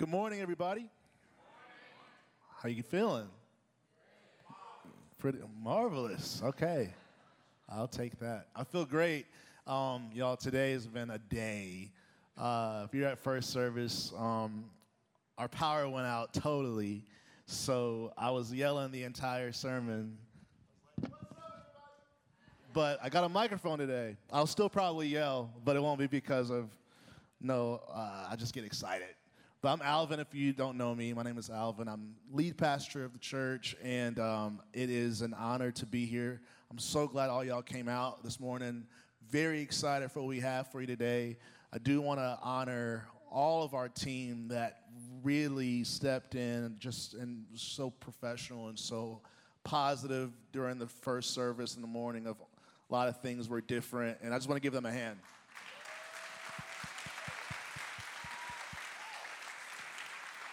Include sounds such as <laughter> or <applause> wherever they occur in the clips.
Good morning, everybody. How you feeling? Pretty marvelous. Okay, I'll take that. I feel great, um, y'all. Today has been a day. Uh, if you're at first service, um, our power went out totally, so I was yelling the entire sermon. But I got a microphone today. I'll still probably yell, but it won't be because of no. Uh, I just get excited. But I'm Alvin. If you don't know me, my name is Alvin. I'm lead pastor of the church, and um, it is an honor to be here. I'm so glad all y'all came out this morning. Very excited for what we have for you today. I do want to honor all of our team that really stepped in, just and was so professional and so positive during the first service in the morning. Of a lot of things were different, and I just want to give them a hand.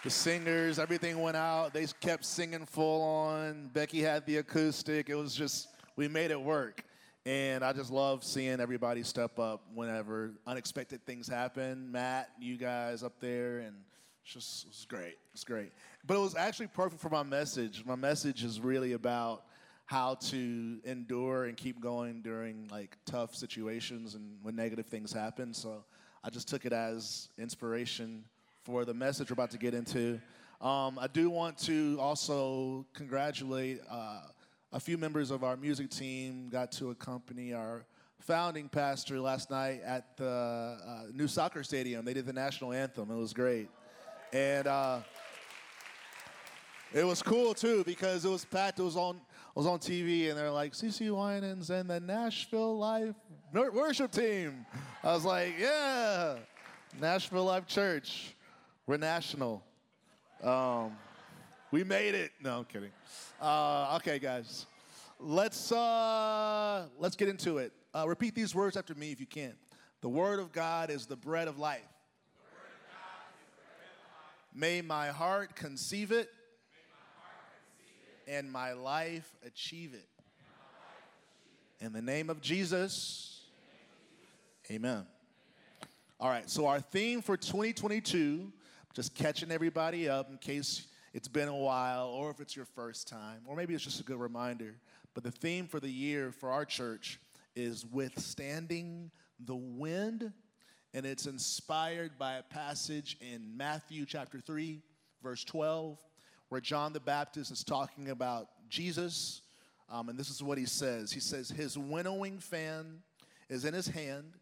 The singers, everything went out. They kept singing full on. Becky had the acoustic. It was just, we made it work. And I just love seeing everybody step up whenever unexpected things happen. Matt, you guys up there, and it's just, it was great. It's great. But it was actually perfect for my message. My message is really about how to endure and keep going during like tough situations and when negative things happen. So I just took it as inspiration for the message we're about to get into. Um, I do want to also congratulate uh, a few members of our music team. Got to accompany our founding pastor last night at the uh, new soccer stadium. They did the national anthem. It was great, and uh, it was cool too because it was packed. It was on. I was on TV and they're like, CeCe Winans and the Nashville Life worship team. I was like, yeah, Nashville Life Church. We're national. Um, we made it. No, I'm kidding. Uh, okay, guys, let's uh, let's get into it. Uh, repeat these words after me if you can. The word of God is the bread of life. May my heart conceive it, and my life achieve it. In the name of Jesus, amen. All right, so our theme for 2022 just catching everybody up in case it's been a while or if it's your first time, or maybe it's just a good reminder. But the theme for the year for our church is withstanding the wind, and it's inspired by a passage in Matthew chapter 3, verse 12, where John the Baptist is talking about Jesus. Um, and this is what he says He says, His winnowing fan is in his hand,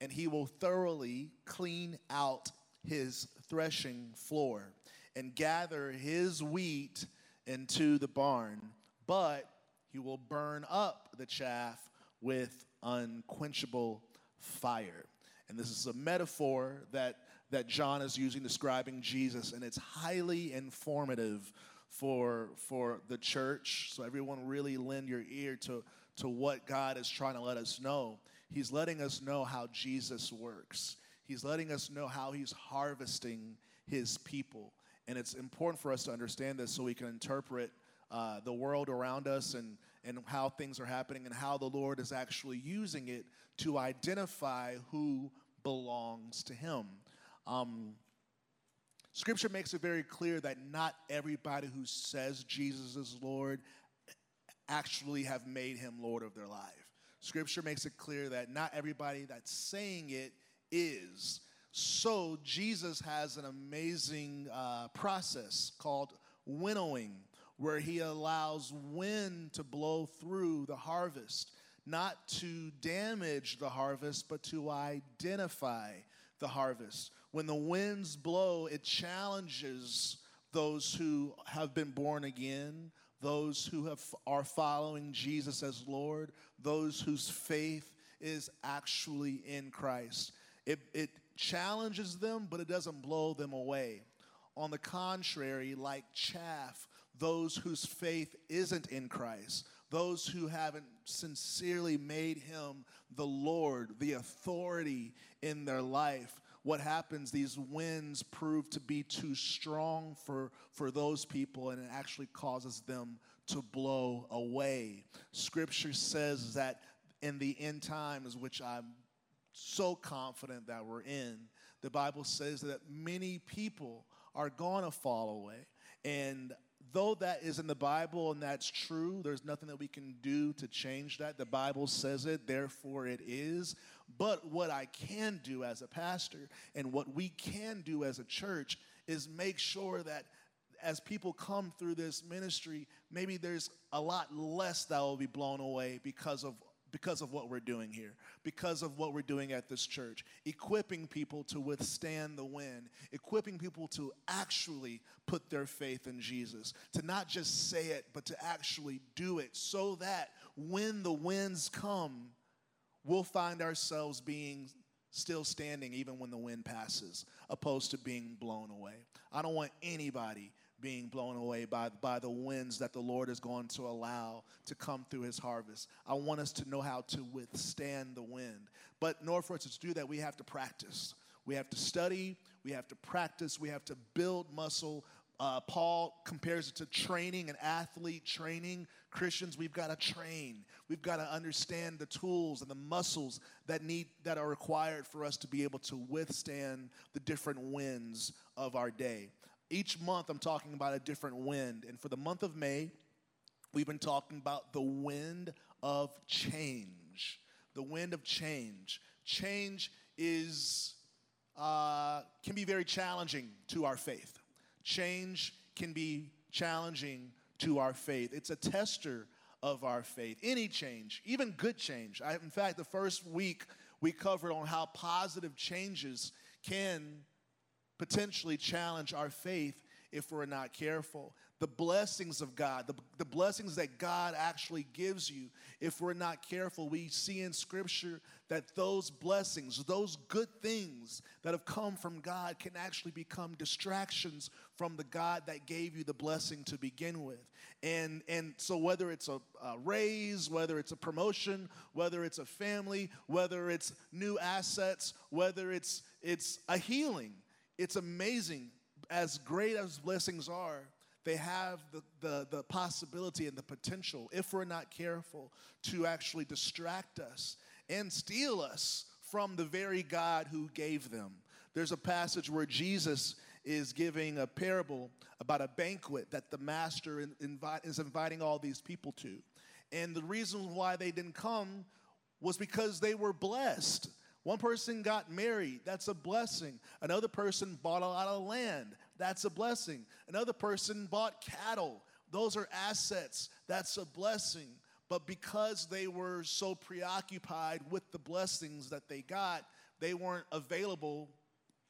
and he will thoroughly clean out his threshing floor and gather his wheat into the barn, but he will burn up the chaff with unquenchable fire. And this is a metaphor that, that John is using describing Jesus, and it's highly informative for, for the church. So, everyone, really lend your ear to, to what God is trying to let us know. He's letting us know how Jesus works. He's letting us know how he's harvesting his people. And it's important for us to understand this so we can interpret uh, the world around us and, and how things are happening and how the Lord is actually using it to identify who belongs to him. Um, scripture makes it very clear that not everybody who says Jesus is Lord actually have made him Lord of their life. Scripture makes it clear that not everybody that's saying it is. So, Jesus has an amazing uh, process called winnowing, where he allows wind to blow through the harvest, not to damage the harvest, but to identify the harvest. When the winds blow, it challenges those who have been born again, those who have, are following Jesus as Lord, those whose faith is actually in Christ. It, it challenges them, but it doesn't blow them away. On the contrary, like chaff, those whose faith isn't in Christ, those who haven't sincerely made him the Lord, the authority in their life, what happens, these winds prove to be too strong for, for those people, and it actually causes them to blow away. Scripture says that in the end times, which I'm so confident that we're in, the Bible says that many people are going to fall away. And though that is in the Bible and that's true, there's nothing that we can do to change that. The Bible says it, therefore it is. But what I can do as a pastor and what we can do as a church is make sure that as people come through this ministry, maybe there's a lot less that will be blown away because of because of what we're doing here, because of what we're doing at this church, equipping people to withstand the wind, equipping people to actually put their faith in Jesus, to not just say it, but to actually do it, so that when the winds come, we'll find ourselves being still standing even when the wind passes, opposed to being blown away. I don't want anybody being blown away by, by the winds that the Lord is going to allow to come through his harvest. I want us to know how to withstand the wind. But in order for us to do that, we have to practice. We have to study, we have to practice, we have to build muscle. Uh, Paul compares it to training, an athlete training. Christians, we've got to train. We've got to understand the tools and the muscles that need that are required for us to be able to withstand the different winds of our day. Each month, I'm talking about a different wind. And for the month of May, we've been talking about the wind of change. The wind of change. Change is, uh, can be very challenging to our faith. Change can be challenging to our faith. It's a tester of our faith. Any change, even good change. I, in fact, the first week we covered on how positive changes can potentially challenge our faith if we're not careful. The blessings of God, the, the blessings that God actually gives you, if we're not careful, we see in Scripture that those blessings, those good things that have come from God, can actually become distractions from the God that gave you the blessing to begin with. And, and so, whether it's a, a raise, whether it's a promotion, whether it's a family, whether it's new assets, whether it's, it's a healing, it's amazing. As great as blessings are, they have the, the, the, possibility and the potential, if we're not careful, to actually distract us and steal us from the very God who gave them. There's a passage where Jesus is giving a parable about a banquet that the master is inviting all these people to. And the reason why they didn't come was because they were blessed. One person got married, that's a blessing. Another person bought a lot of land, that's a blessing. Another person bought cattle, those are assets, that's a blessing. But because they were so preoccupied with the blessings that they got, they weren't available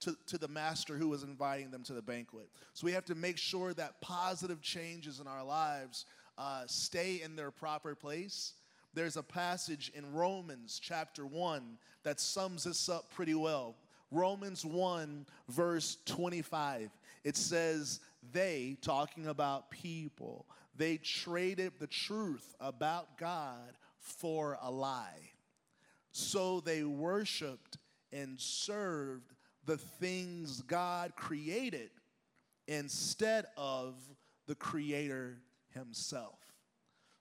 to, to the master who was inviting them to the banquet. So we have to make sure that positive changes in our lives uh, stay in their proper place there's a passage in Romans chapter 1 that sums this up pretty well. Romans 1, verse 25. It says, They, talking about people, they traded the truth about God for a lie. So they worshiped and served the things God created instead of the Creator Himself.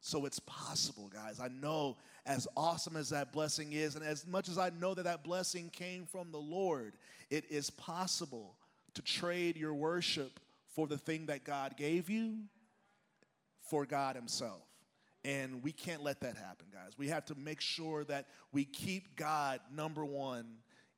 So it's possible, guys. I know as awesome as that blessing is, and as much as I know that that blessing came from the Lord, it is possible to trade your worship for the thing that God gave you for God Himself. And we can't let that happen, guys. We have to make sure that we keep God number one,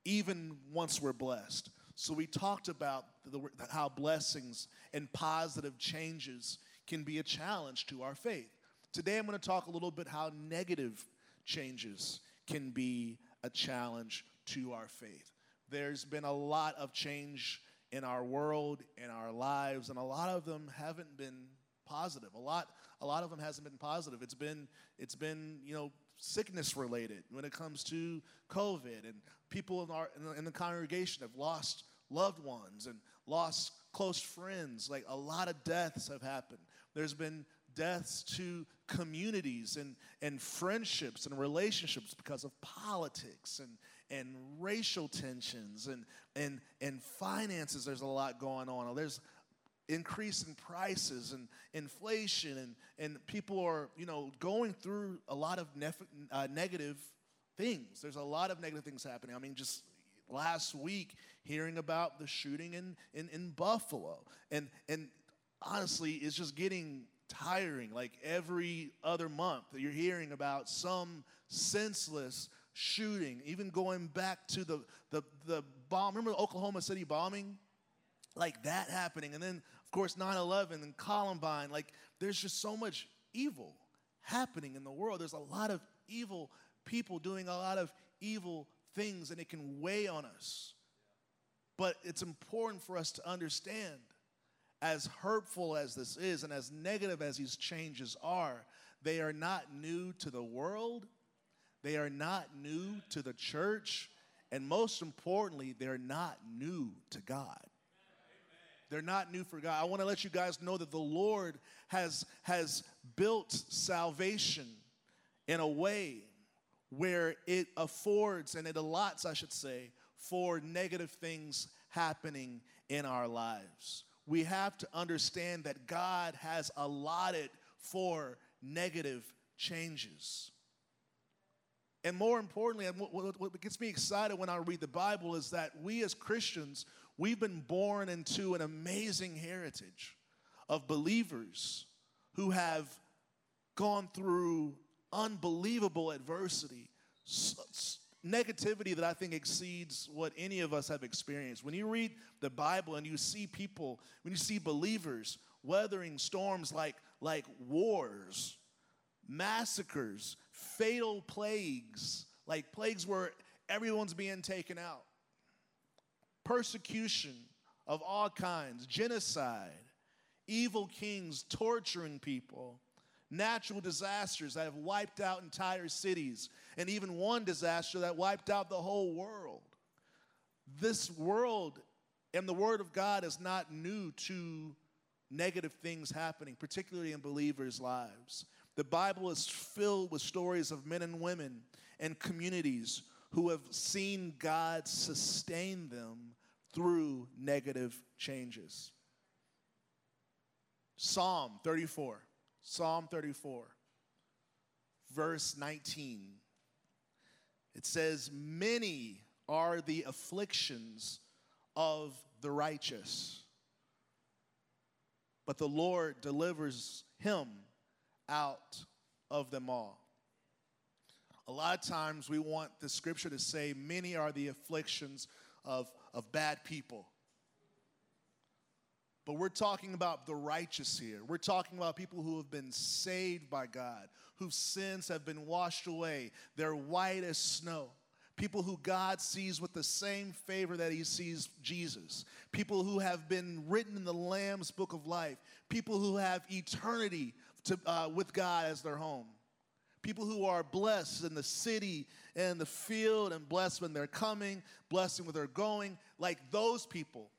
even once we're blessed. So we talked about the, how blessings and positive changes can be a challenge to our faith. Today I'm going to talk a little bit how negative changes can be a challenge to our faith. There's been a lot of change in our world, in our lives, and a lot of them haven't been positive. A lot, a lot of them hasn't been positive. It's been, it's been, you know, sickness related when it comes to COVID, and people in, our, in the, in the congregation have lost loved ones and lost close friends. Like a lot of deaths have happened. There's been deaths to communities and, and friendships and relationships because of politics and, and racial tensions and, and, and finances. There's a lot going on. There's increase in prices and inflation and, and people are you know going through a lot of nef- uh, negative things there's a lot of negative things happening i mean just last week hearing about the shooting in, in, in Buffalo. And, and honestly, it's just getting tiring. Like every other month, you're hearing about some senseless shooting, even going back to the, the, the bomb. Remember the Oklahoma City bombing? Like that happening. And then, of course, 9 11 and Columbine. Like there's just so much evil happening in the world. There's a lot of evil people doing a lot of evil things, and it can weigh on us. But it's important for us to understand, as hurtful as this is and as negative as these changes are, they are not new to the world, they are not new to the church, and most importantly, they're not new to God. They're not new for God. I want to let you guys know that the Lord has, has built salvation in a way where it affords and it allots, I should say, for negative things happening in our lives. We have to understand that God has allotted for negative changes. And more importantly, what gets me excited when I read the Bible is that we as Christians, We've been born into an amazing heritage of believers who have gone through unbelievable adversity, negativity that I think exceeds what any of us have experienced. When you read the Bible and you see people, when you see believers weathering storms like, like wars, massacres, fatal plagues, like plagues where everyone's being taken out persecution of all kinds, genocide, evil kings torturing people, natural disasters that have wiped out entire cities, and even one disaster that wiped out the whole world. This world and the Word of God is not new to negative things happening, particularly in believers' lives. The Bible is filled with stories of men and women and communities who have seen God sustain them through negative changes. Psalm 34, Psalm 34, verse 19. It says, Many are the afflictions of the righteous, but the Lord delivers him out of them all. A lot of times we want the scripture to say, Many are the afflictions of, of bad people. But we're talking about the righteous here. We're talking about people who have been saved by God, whose sins have been washed away. They're white as snow. People who God sees with the same favor that He sees Jesus. People who have been written in the Lamb's book of life. People who have eternity to, uh, with God as their home. People who are blessed in the city and the field and blessed when they're coming, blessed when they're going, like those people,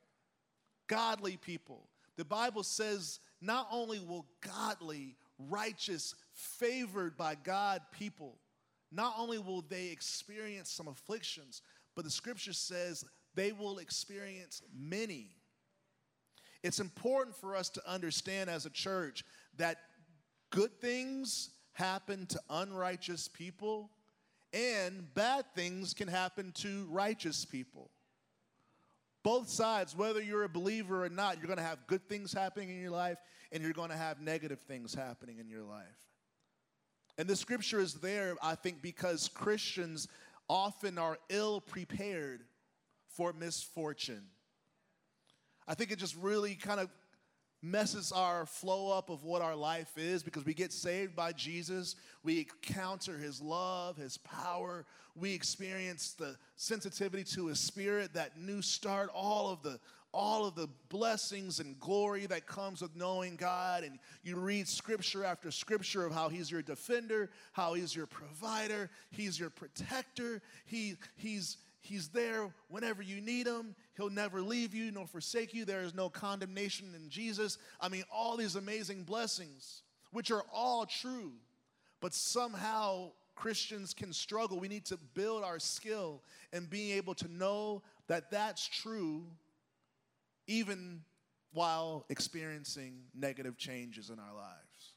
godly people. The Bible says not only will godly, righteous, favored by God people, not only will they experience some afflictions, but the scripture says they will experience many. It's important for us to understand as a church that good things happen to unrighteous people, and bad things can happen to righteous people. Both sides, whether you're a believer or not, you're going to have good things happening in your life, and you're going to have negative things happening in your life. And the scripture is there, I think, because Christians often are ill prepared for misfortune. I think it just really kind of messes our flow up of what our life is because we get saved by Jesus. We encounter his love, his power. We experience the sensitivity to his spirit, that new start, all of the all of the blessings and glory that comes with knowing God. And you read scripture after scripture of how He's your defender, how He's your provider, He's your protector, he, He's He's there whenever you need him. He'll never leave you nor forsake you. There is no condemnation in Jesus. I mean, all these amazing blessings, which are all true. But somehow Christians can struggle. We need to build our skill in being able to know that that's true even while experiencing negative changes in our lives.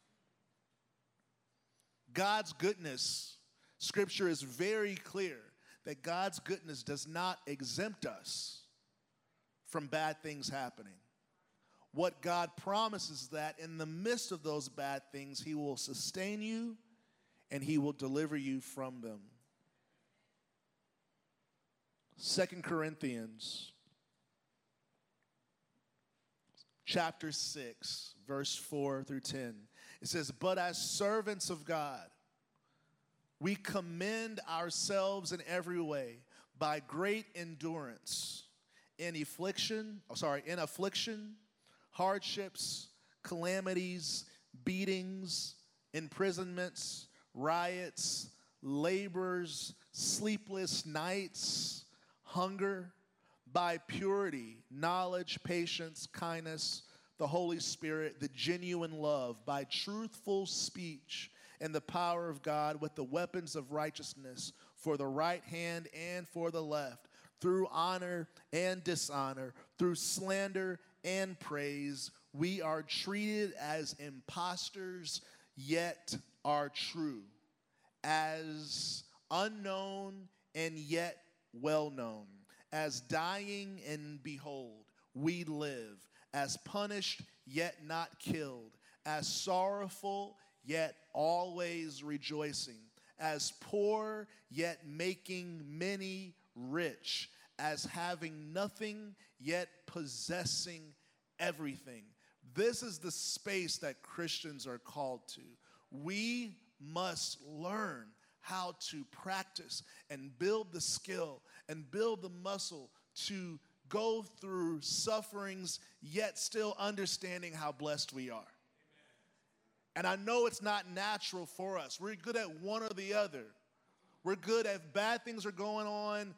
God's goodness, scripture is very clear that God's goodness does not exempt us from bad things happening. What God promises is that in the midst of those bad things, He will sustain you and He will deliver you from them. Second Corinthians chapter 6, verse 4 through 10. It says, But as servants of God, we commend ourselves in every way by great endurance in affliction, oh, sorry, in affliction, hardships, calamities, beatings, imprisonments, riots, labors, sleepless nights, hunger, by purity, knowledge, patience, kindness, the Holy Spirit, the genuine love, by truthful speech and the power of God with the weapons of righteousness for the right hand and for the left, through honor and dishonor, through slander and praise. We are treated as impostors, yet are true, as unknown and yet well known, as dying and behold, we live, as punished yet not killed, as sorrowful yet always rejoicing, as poor, yet making many rich, as having nothing, yet possessing everything. This is the space that Christians are called to. We must learn how to practice and build the skill and build the muscle to go through sufferings, yet still understanding how blessed we are. And I know it's not natural for us. We're good at one or the other. We're good at bad things are going on,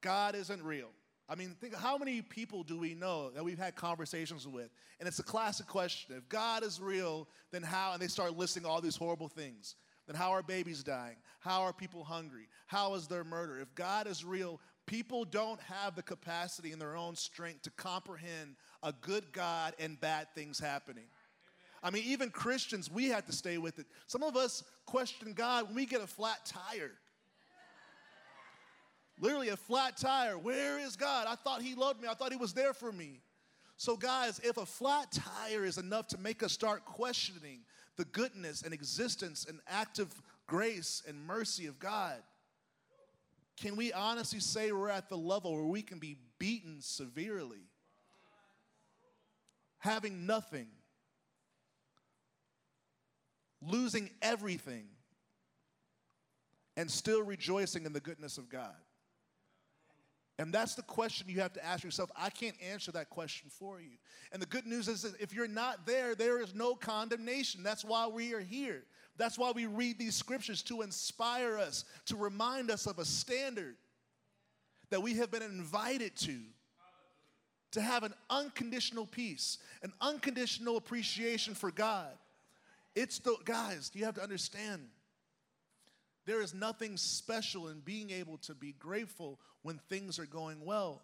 God isn't real. I mean, think how many people do we know that we've had conversations with? And it's a classic question. If God is real, then how? And they start listing all these horrible things. Then how are babies dying? How are people hungry? How is there murder? If God is real, people don't have the capacity in their own strength to comprehend a good God and bad things happening. I mean, even Christians, we had to stay with it. Some of us question God when we get a flat tire. Literally, a flat tire. Where is God? I thought He loved me, I thought He was there for me. So, guys, if a flat tire is enough to make us start questioning the goodness and existence and active grace and mercy of God, can we honestly say we're at the level where we can be beaten severely, having nothing? Losing everything, and still rejoicing in the goodness of God? And that's the question you have to ask yourself. I can't answer that question for you. And the good news is that if you're not there, there is no condemnation. That's why we are here. That's why we read these scriptures to inspire us, to remind us of a standard that we have been invited to. To have an unconditional peace, an unconditional appreciation for God, it's the, guys, you have to understand. There is nothing special in being able to be grateful when things are going well.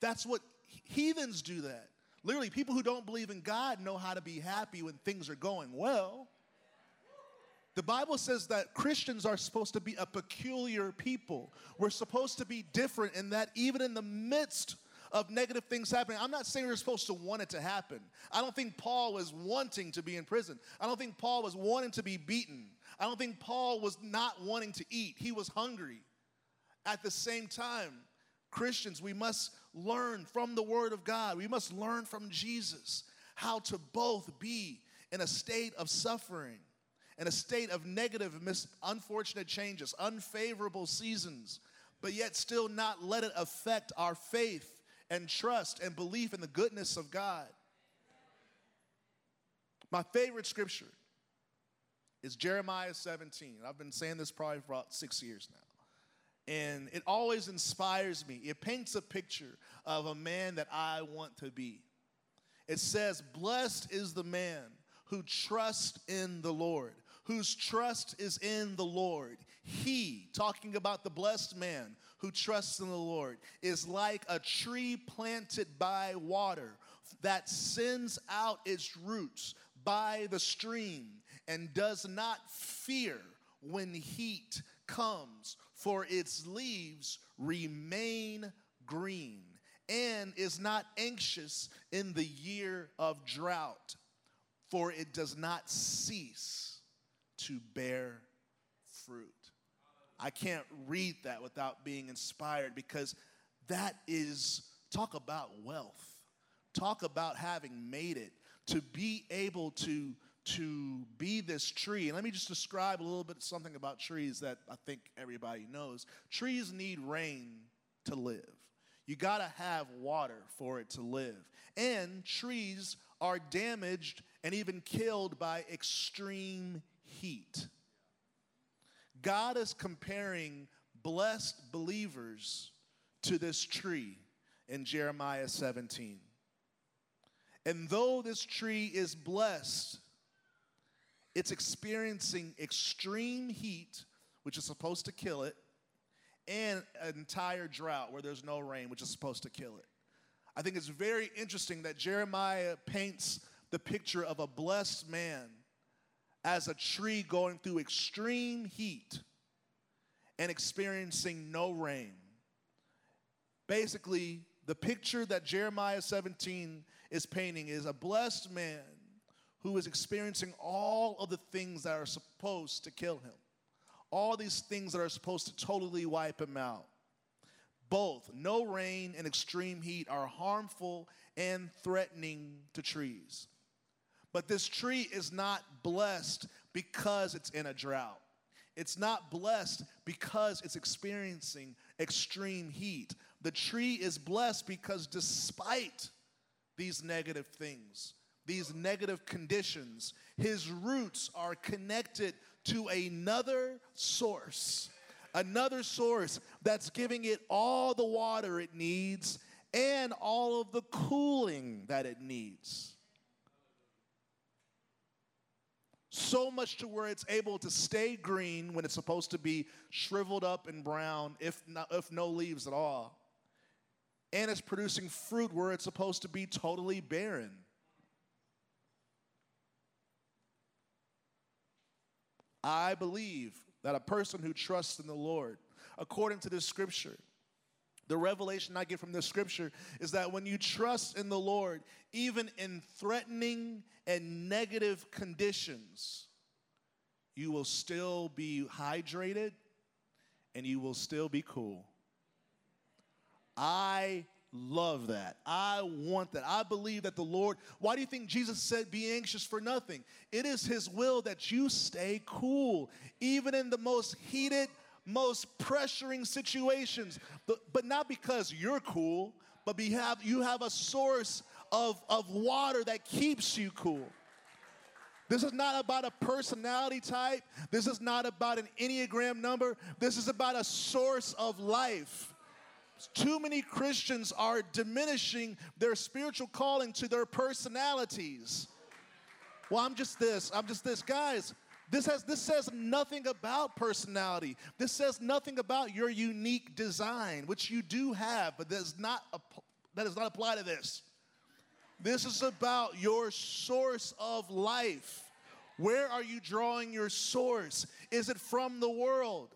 That's what heathens do that. Literally, people who don't believe in God know how to be happy when things are going well. The Bible says that Christians are supposed to be a peculiar people. We're supposed to be different in that even in the midst of negative things happening. I'm not saying we're supposed to want it to happen. I don't think Paul was wanting to be in prison. I don't think Paul was wanting to be beaten. I don't think Paul was not wanting to eat. He was hungry. At the same time, Christians, we must learn from the Word of God. We must learn from Jesus how to both be in a state of suffering, in a state of negative, mis- unfortunate changes, unfavorable seasons, but yet still not let it affect our faith and trust and belief in the goodness of God. My favorite scripture is Jeremiah 17. I've been saying this probably for about six years now. And it always inspires me. It paints a picture of a man that I want to be. It says, Blessed is the man who trusts in the Lord, whose trust is in the Lord. He, talking about the blessed man who trusts in the Lord, is like a tree planted by water that sends out its roots by the stream and does not fear when heat comes, for its leaves remain green, and is not anxious in the year of drought, for it does not cease to bear fruit. I can't read that without being inspired because that is, talk about wealth. Talk about having made it. To be able to, to be this tree. And let me just describe a little bit something about trees that I think everybody knows. Trees need rain to live. You gotta have water for it to live. And trees are damaged and even killed by extreme heat. God is comparing blessed believers to this tree in Jeremiah 17. And though this tree is blessed, it's experiencing extreme heat, which is supposed to kill it, and an entire drought where there's no rain, which is supposed to kill it. I think it's very interesting that Jeremiah paints the picture of a blessed man as a tree going through extreme heat and experiencing no rain. Basically, the picture that Jeremiah 17 is painting is a blessed man who is experiencing all of the things that are supposed to kill him, all these things that are supposed to totally wipe him out. Both no rain and extreme heat are harmful and threatening to trees. But this tree is not blessed because it's in a drought. It's not blessed because it's experiencing extreme heat. The tree is blessed because despite these negative things, these negative conditions, his roots are connected to another source, another source that's giving it all the water it needs and all of the cooling that it needs. So much to where it's able to stay green when it's supposed to be shriveled up and brown, if, not, if no leaves at all. And it's producing fruit where it's supposed to be totally barren. I believe that a person who trusts in the Lord, according to this scripture, the revelation I get from this scripture is that when you trust in the Lord, even in threatening and negative conditions, you will still be hydrated and you will still be cool. I love that. I want that. I believe that the Lord, why do you think Jesus said, be anxious for nothing? It is His will that you stay cool, even in the most heated, most pressuring situations, but, but not because you're cool, but we have, you have a source of, of water that keeps you cool. This is not about a personality type. This is not about an Enneagram number. This is about a source of life. Too many Christians are diminishing their spiritual calling to their personalities. Well, I'm just this, I'm just this. Guys, this, has, this says nothing about personality. This says nothing about your unique design, which you do have, but does not, that does not apply to this. This is about your source of life. Where are you drawing your source? Is it from the world?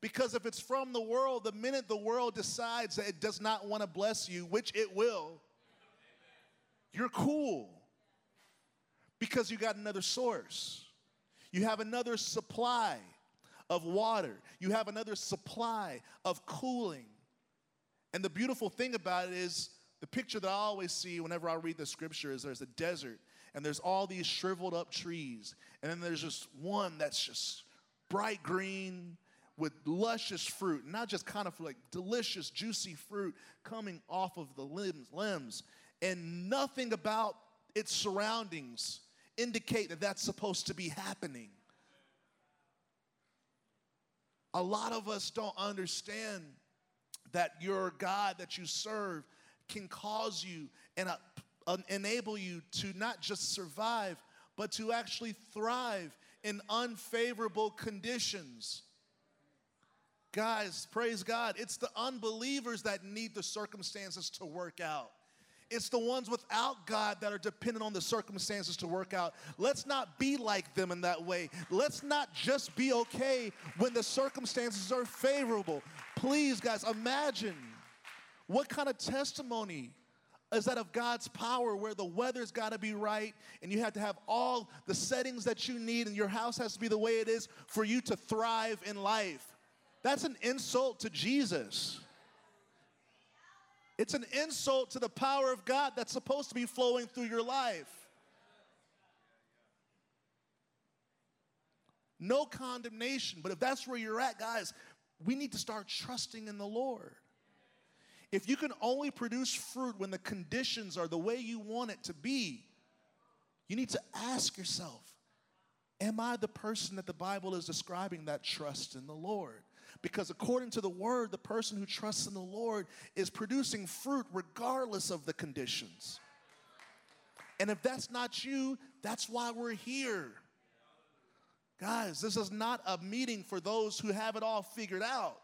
Because if it's from the world, the minute the world decides that it does not want to bless you, which it will, you're cool because you got another source. You have another supply of water. You have another supply of cooling. And the beautiful thing about it is the picture that I always see whenever I read the scripture is there's a desert and there's all these shriveled up trees. And then there's just one that's just bright green with luscious fruit, not just kind of like delicious, juicy fruit coming off of the limbs, limbs. And nothing about its surroundings indicate that that's supposed to be happening. A lot of us don't understand that your God that you serve can cause you and uh, enable you to not just survive, but to actually thrive in unfavorable conditions. Guys, praise God. It's the unbelievers that need the circumstances to work out. It's the ones without God that are dependent on the circumstances to work out. Let's not be like them in that way. Let's not just be okay when the circumstances are favorable. Please, guys, imagine what kind of testimony is that of God's power where the weather's got to be right and you have to have all the settings that you need and your house has to be the way it is for you to thrive in life. That's an insult to Jesus. It's an insult to the power of God that's supposed to be flowing through your life. No condemnation, but if that's where you're at, guys, we need to start trusting in the Lord. If you can only produce fruit when the conditions are the way you want it to be, you need to ask yourself Am I the person that the Bible is describing that trusts in the Lord? Because according to the word, the person who trusts in the Lord is producing fruit regardless of the conditions. And if that's not you, that's why we're here. Guys, this is not a meeting for those who have it all figured out.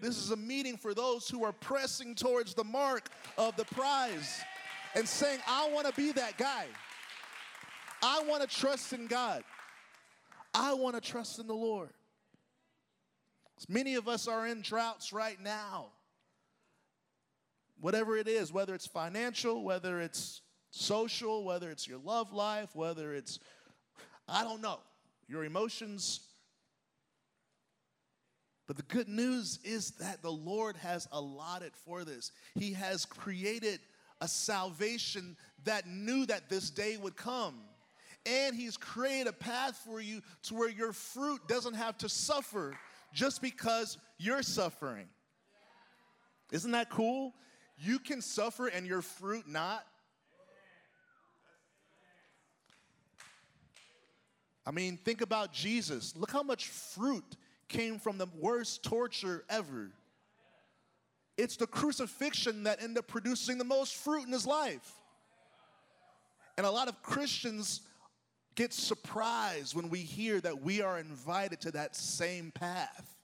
This is a meeting for those who are pressing towards the mark of the prize and saying, I want to be that guy. I want to trust in God. I want to trust in the Lord. Many of us are in droughts right now. Whatever it is, whether it's financial, whether it's social, whether it's your love life, whether it's, I don't know, your emotions. But the good news is that the Lord has allotted for this. He has created a salvation that knew that this day would come. And He's created a path for you to where your fruit doesn't have to suffer just because you're suffering. Isn't that cool? You can suffer and your fruit not. I mean, think about Jesus. Look how much fruit came from the worst torture ever. It's the crucifixion that ended up producing the most fruit in his life. And a lot of Christians get surprised when we hear that we are invited to that same path.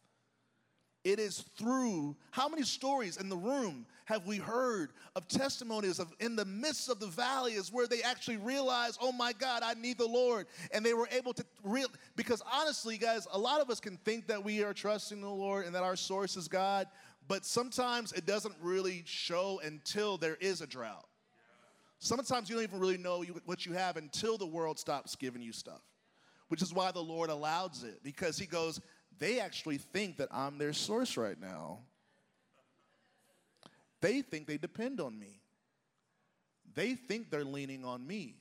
It is through how many stories in the room have we heard of testimonies of in the midst of the valley is where they actually realize, oh my God, I need the Lord. And they were able to real because honestly, guys, a lot of us can think that we are trusting the Lord and that our source is God, but sometimes it doesn't really show until there is a drought. Sometimes you don't even really know what you have until the world stops giving you stuff, which is why the Lord allows it, because He goes, they actually think that I'm their source right now. They think they depend on me. They think they're leaning on me.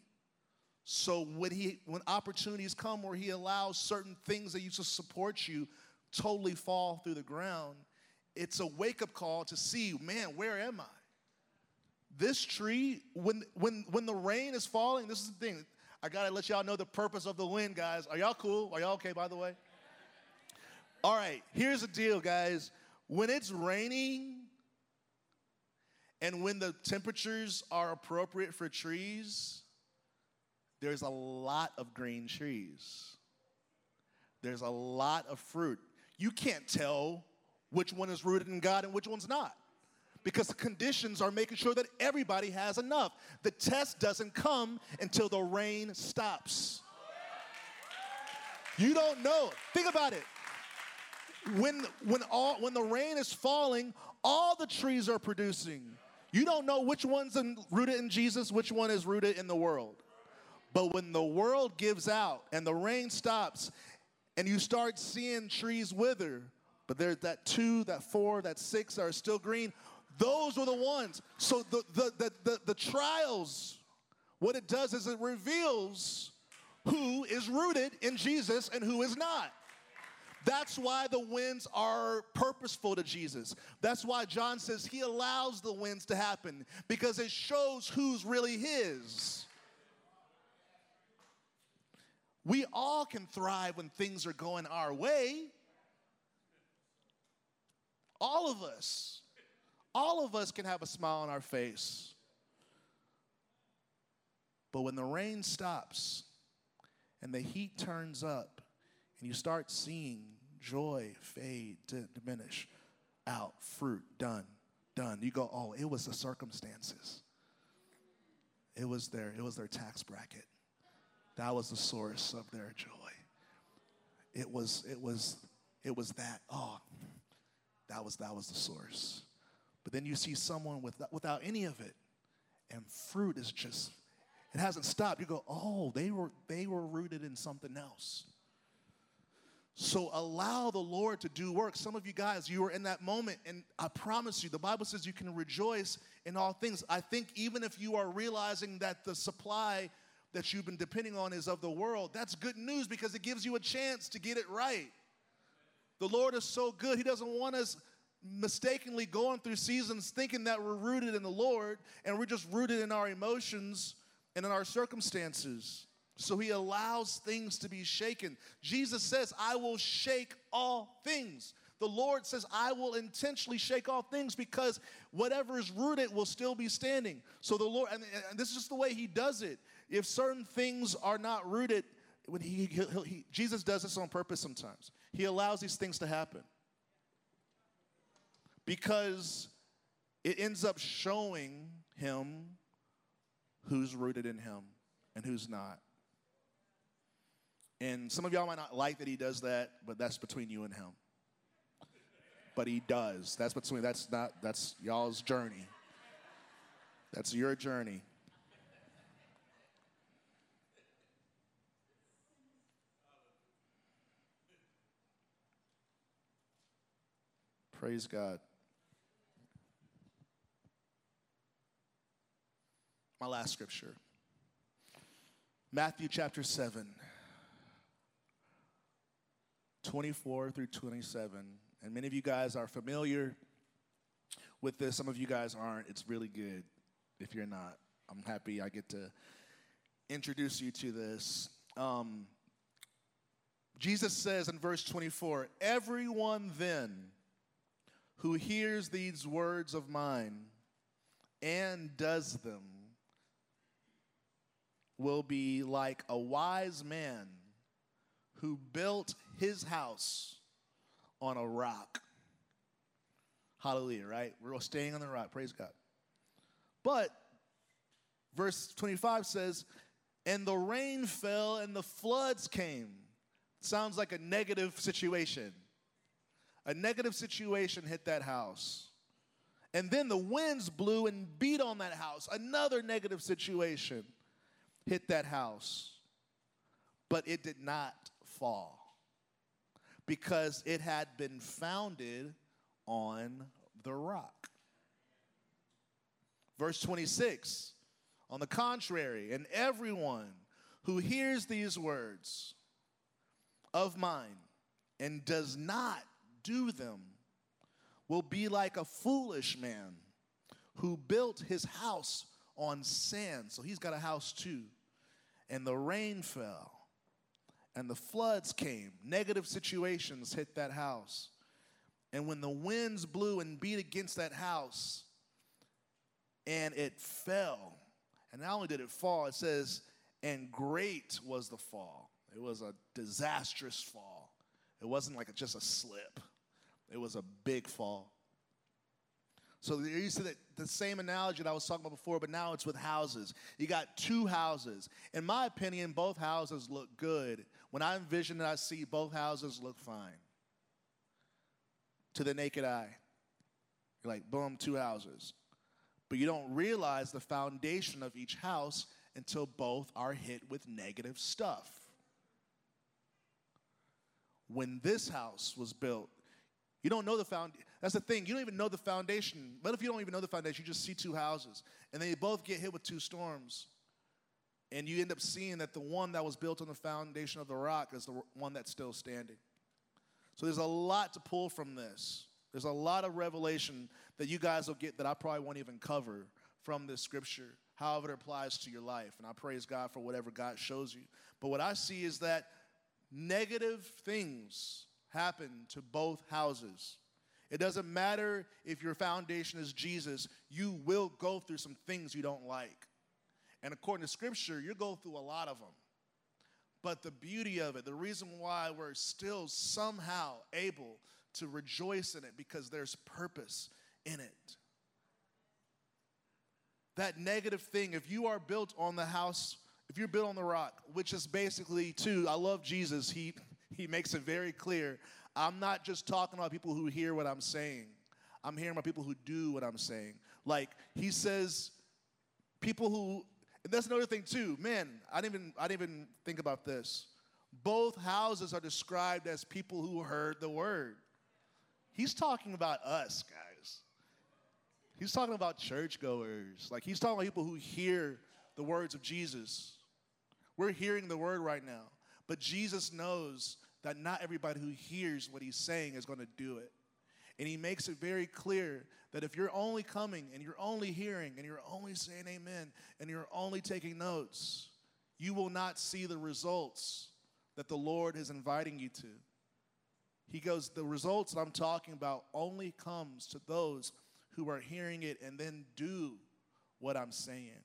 So when he when opportunities come where he allows certain things that used to support you totally fall through the ground, it's a wake-up call to see, man, where am I? This tree, when when when the rain is falling, this is the thing. I gotta let y'all know the purpose of the wind, guys. Are y'all cool? Are y'all okay, by the way? All right, here's the deal, guys. When it's raining and when the temperatures are appropriate for trees, there's a lot of green trees. There's a lot of fruit. You can't tell which one is rooted in God and which one's not because the conditions are making sure that everybody has enough. The test doesn't come until the rain stops. You don't know. Think about it. When, when, all, when the rain is falling, all the trees are producing. You don't know which one's in, rooted in Jesus, which one is rooted in the world. But when the world gives out and the rain stops and you start seeing trees wither, but there's that two, that four, that six are still green, those were the ones. So the, the, the, the, the trials, what it does is it reveals who is rooted in Jesus and who is not. That's why the winds are purposeful to Jesus. That's why John says he allows the winds to happen because it shows who's really his. We all can thrive when things are going our way. All of us. All of us can have a smile on our face. But when the rain stops and the heat turns up and you start seeing joy fade to diminish out, fruit done, done. You go, oh, it was the circumstances. It was their, it was their tax bracket. That was the source of their joy. It was, it was, it was that. Oh, that was that was the source. But then you see someone with, without any of it, and fruit is just, it hasn't stopped. You go, oh, they were they were rooted in something else. So allow the Lord to do work. Some of you guys, you were in that moment, and I promise you, the Bible says you can rejoice in all things. I think even if you are realizing that the supply that you've been depending on is of the world, that's good news because it gives you a chance to get it right. The Lord is so good, He doesn't want us mistakenly going through seasons thinking that we're rooted in the Lord and we're just rooted in our emotions and in our circumstances. So he allows things to be shaken. Jesus says, I will shake all things. The Lord says, I will intentionally shake all things because whatever is rooted will still be standing. So the Lord, and, and this is just the way he does it. If certain things are not rooted, when he, he, he, Jesus does this on purpose sometimes. He allows these things to happen because it ends up showing him who's rooted in him and who's not. And some of y'all might not like that he does that, but that's between you and him. But he does. That's between that's not that's y'all's journey. That's your journey. Praise God. My last scripture Matthew chapter 7. 24 through 27. And many of you guys are familiar with this. Some of you guys aren't. It's really good if you're not. I'm happy I get to introduce you to this. Um, Jesus says in verse 24, Everyone then who hears these words of mine and does them will be like a wise man who built his house on a rock. Hallelujah, right? We're all staying on the rock. Praise God. But verse 25 says, And the rain fell and the floods came. Sounds like a negative situation. A negative situation hit that house. And then the winds blew and beat on that house. Another negative situation hit that house. But it did not fall because it had been founded on the rock. Verse 26 On the contrary, and everyone who hears these words of mine and does not do them will be like a foolish man who built his house on sand. So he's got a house too. And the rain fell and the floods came, negative situations hit that house. And when the winds blew and beat against that house, and it fell, and not only did it fall, it says, and great was the fall. It was a disastrous fall. It wasn't like just a slip, it was a big fall. So to the, the same analogy that I was talking about before, but now it's with houses. You got two houses. In my opinion, both houses look good. When I envision it, I see both houses look fine to the naked eye. You're like, boom, two houses. But you don't realize the foundation of each house until both are hit with negative stuff. When this house was built, you don't know the foundation. That's the thing. You don't even know the foundation. But if you don't even know the foundation, you just see two houses, and then they both get hit with two storms. And you end up seeing that the one that was built on the foundation of the rock is the one that's still standing. So there's a lot to pull from this. There's a lot of revelation that you guys will get that I probably won't even cover from this scripture, however it applies to your life. And I praise God for whatever God shows you. But what I see is that negative things happen to both houses. It doesn't matter if your foundation is Jesus, you will go through some things you don't like. And according to scripture, you go through a lot of them. But the beauty of it, the reason why we're still somehow able to rejoice in it, because there's purpose in it. that negative thing, if you are built on the house, if you're built on the rock, which is basically too, I love Jesus. He he makes it very clear. I'm not just talking about people who hear what I'm saying. I'm hearing about people who do what I'm saying. Like he says, people who and that's another thing too. Man, I didn't even I didn't even think about this. Both houses are described as people who heard the word. He's talking about us, guys. He's talking about churchgoers. Like he's talking about people who hear the words of Jesus. We're hearing the word right now. But Jesus knows that not everybody who hears what he's saying is going to do it. And he makes it very clear that if you're only coming and you're only hearing and you're only saying amen and you're only taking notes, you will not see the results that the Lord is inviting you to. He goes, The results that I'm talking about only comes to those who are hearing it and then do what I'm saying.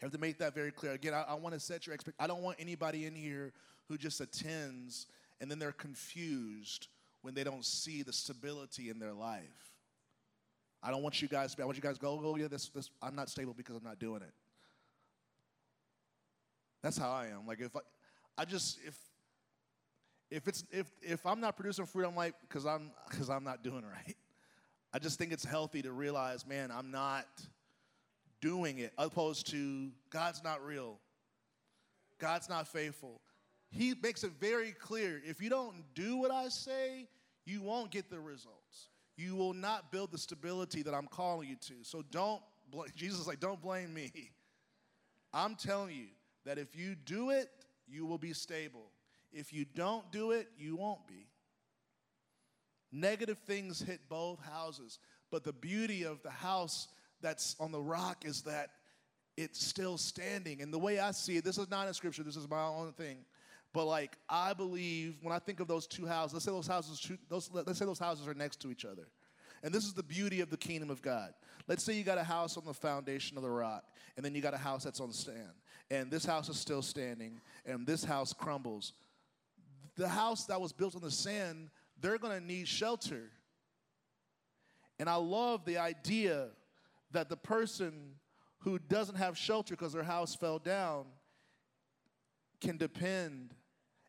You have to make that very clear. Again, I, I want to set your expectation. I don't want anybody in here who just attends and then they're confused when they don't see the stability in their life. I don't want you guys to be, I want you guys to go, oh, yeah, this, this, I'm not stable because I'm not doing it. That's how I am. Like, if I, I just, if, if it's, if, if I'm not producing fruit, I'm like, because I'm, because I'm not doing <laughs> right. I just think it's healthy to realize, man, I'm not doing it, opposed to God's not real. God's not faithful. He makes it very clear if you don't do what I say, you won't get the results. You will not build the stability that I'm calling you to. So don't, <laughs> Jesus is like, don't blame me. I'm telling you that if you do it, you will be stable. If you don't do it, you won't be. Negative things hit both houses, but the beauty of the house that's on the rock is that it's still standing. And the way I see it, this is not in scripture, this is my own thing. But like I believe when I think of those two houses, let's say those houses, those, let's say those houses are next to each other. And this is the beauty of the kingdom of God. Let's say you got a house on the foundation of the rock, and then you got a house that's on the stand. And this house is still standing, and this house crumbles. The house that was built on the sand, they're gonna need shelter. And I love the idea that the person who doesn't have shelter because their house fell down can depend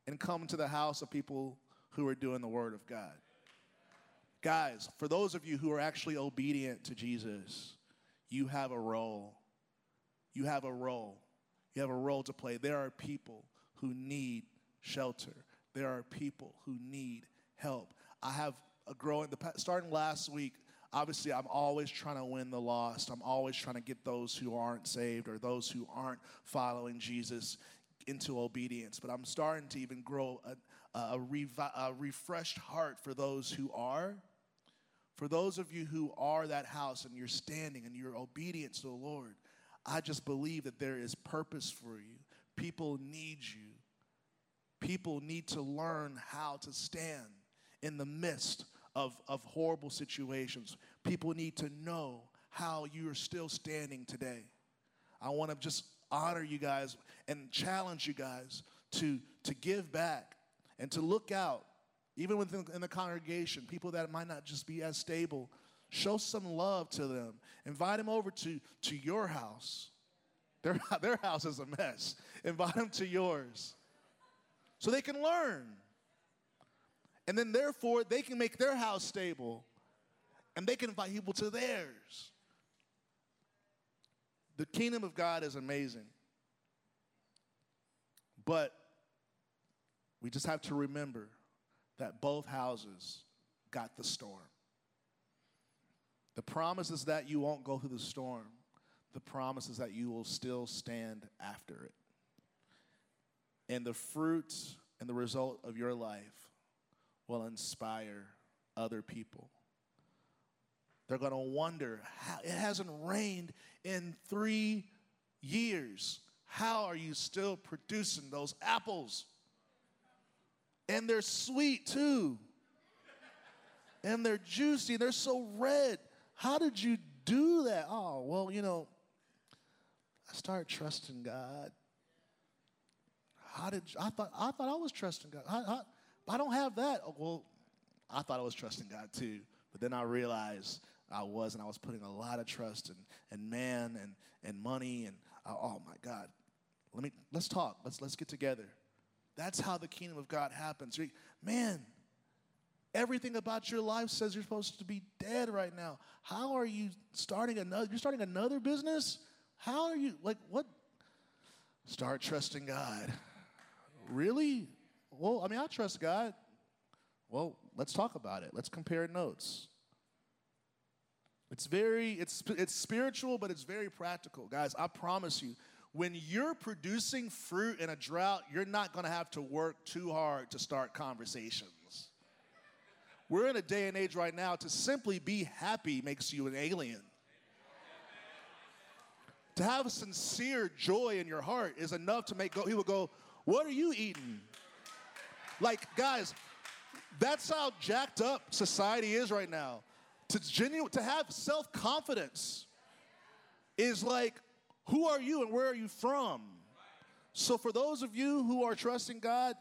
and come to the house of people who are doing the word of God. Guys, for those of you who are actually obedient to Jesus, you have a role. You have a role. You have a role to play. There are people who need shelter. There are people who need help. I have a growing, the, starting last week, obviously i'm always trying to win the lost i'm always trying to get those who aren't saved or those who aren't following jesus into obedience but i'm starting to even grow a, a, revi- a refreshed heart for those who are for those of you who are that house and you're standing and you're obedient to the lord i just believe that there is purpose for you people need you people need to learn how to stand in the midst of, of horrible situations. People need to know how you are still standing today. I want to just honor you guys and challenge you guys to, to give back and to look out, even within in the congregation, people that might not just be as stable. Show some love to them. Invite them over to, to your house. Their, <laughs> their house is a mess. Invite them to yours so they can learn. And then, therefore, they can make their house stable and they can invite people to theirs. The kingdom of God is amazing. But we just have to remember that both houses got the storm. The promise is that you won't go through the storm. The promise is that you will still stand after it. And the fruit and the result of your life will inspire other people. They're going to wonder how it hasn't rained in three years. How are you still producing those apples? And they're sweet too. And they're juicy. They're so red. How did you do that? Oh, well, you know, I started trusting God. How did I thought I thought I was trusting God? How, how, I don't have that. Oh, well, I thought I was trusting God too, but then I realized I was, and I was putting a lot of trust in, in man and, and money, and uh, oh my God. Let me let's talk. Let's let's get together. That's how the kingdom of God happens. Man, everything about your life says you're supposed to be dead right now. How are you starting another? You're starting another business? How are you like what? Start trusting God. Really? Well, I mean, I trust God. Well, let's talk about it. Let's compare notes. It's very, it's, it's spiritual, but it's very practical. Guys, I promise you, when you're producing fruit in a drought, you're not gonna have to work too hard to start conversations. We're in a day and age right now to simply be happy makes you an alien. To have sincere joy in your heart is enough to make go he people go, What are you eating? Like, guys, that's how jacked up society is right now. To genuine, to have self confidence is like, who are you and where are you from? So, for those of you who are trusting God,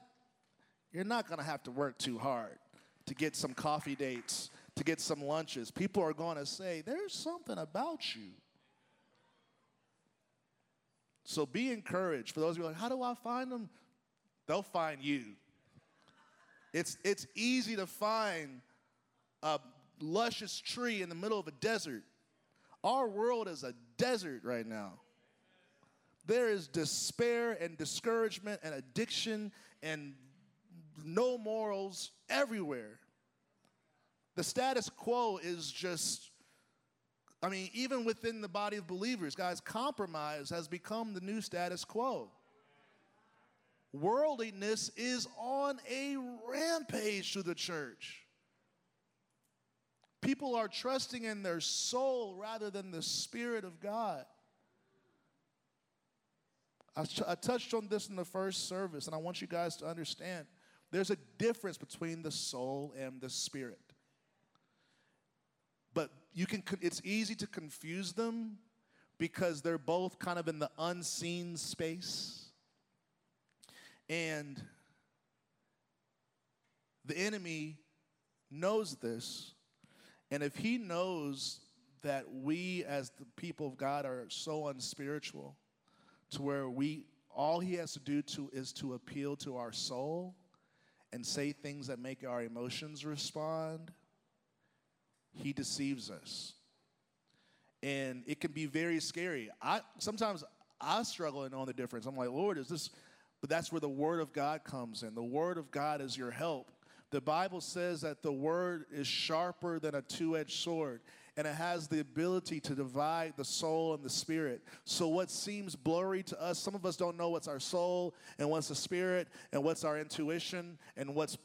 you're not gonna have to work too hard to get some coffee dates, to get some lunches. People are gonna say, There's something about you. So, be encouraged. For those of you like, How do I find them? They'll find you. It's, it's easy to find a luscious tree in the middle of a desert. Our world is a desert right now. There is despair and discouragement and addiction and no morals everywhere. The status quo is just, I mean, even within the body of believers, guys, compromise has become the new status quo worldliness is on a rampage through the church. People are trusting in their soul rather than the Spirit of God. I, I, touched on this in the first service, and I want you guys to understand there's a difference between the soul and the spirit. But you can, it's easy to confuse them because they're both kind of in the unseen space. And the enemy knows this. And if he knows that we, as the people of God, are so unspiritual to where we, all he has to do to, is to appeal to our soul and say things that make our emotions respond, he deceives us. And it can be very scary. I sometimes I struggle in knowing the difference. I'm like, Lord, is this but that's where the Word of God comes in. The Word of God is your help. The Bible says that the Word is sharper than a two edged sword and it has the ability to divide the soul and the spirit. So, what seems blurry to us, some of us don't know what's our soul and what's the spirit and what's our intuition and what's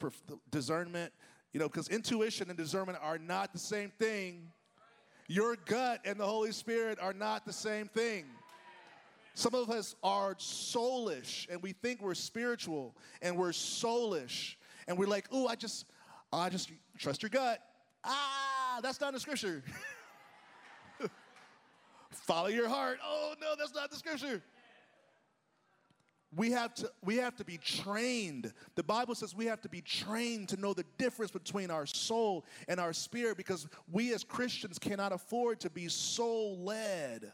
discernment. You know, because intuition and discernment are not the same thing. Your gut and the Holy Spirit are not the same thing. Some of us are soulish and we think we're spiritual and we're soulish and we're like, oh, I just, I just trust your gut. Ah, that's not in the scripture. <laughs> Follow your heart. Oh no, that's not the scripture. We have to we have to be trained. The Bible says we have to be trained to know the difference between our soul and our spirit because we as Christians cannot afford to be soul led.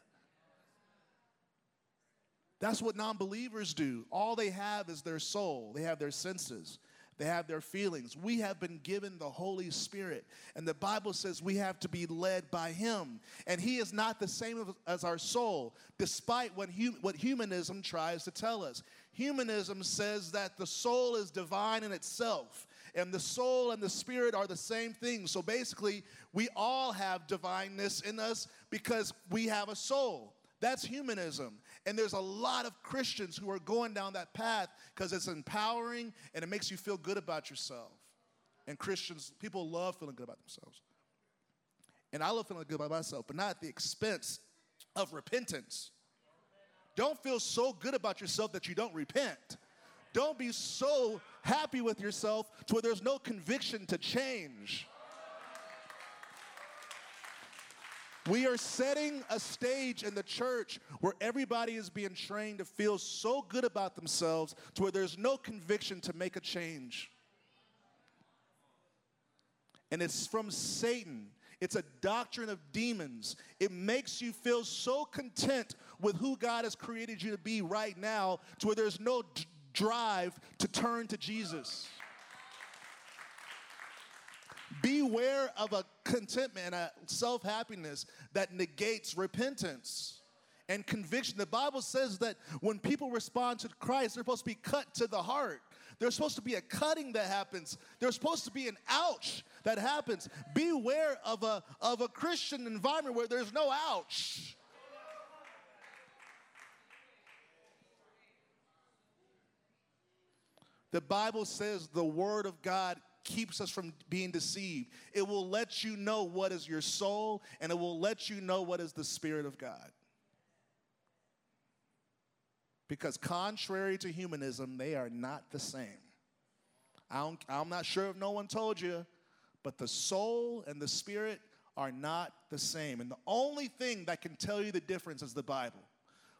That's what non believers do. All they have is their soul, they have their senses. They have their feelings. We have been given the Holy Spirit. And the Bible says we have to be led by Him. And He is not the same as our soul, despite what, hum- what humanism tries to tell us. Humanism says that the soul is divine in itself, and the soul and the spirit are the same thing. So basically, we all have divineness in us because we have a soul. That's humanism. And there's a lot of Christians who are going down that path because it's empowering and it makes you feel good about yourself. And Christians, people love feeling good about themselves. And I love feeling good about myself, but not at the expense of repentance. Don't feel so good about yourself that you don't repent. Don't be so happy with yourself to where there's no conviction to change. We are setting a stage in the church where everybody is being trained to feel so good about themselves to where there's no conviction to make a change. And it's from Satan. It's a doctrine of demons. It makes you feel so content with who God has created you to be right now to where there's no d- drive to turn to Jesus. Beware of a contentment, a self happiness that negates repentance and conviction. The Bible says that when people respond to Christ, they're supposed to be cut to the heart. There's supposed to be a cutting that happens. There's supposed to be an ouch that happens. Beware of a, of a Christian environment where there's no ouch. The Bible says the Word of God keeps us from being deceived. It will let you know what is your soul, and it will let you know what is the Spirit of God. Because, contrary to humanism, they are not the same. I am not sure if no one told you, but the soul and the spirit are not the same. And the only thing that can tell you the difference is the Bible.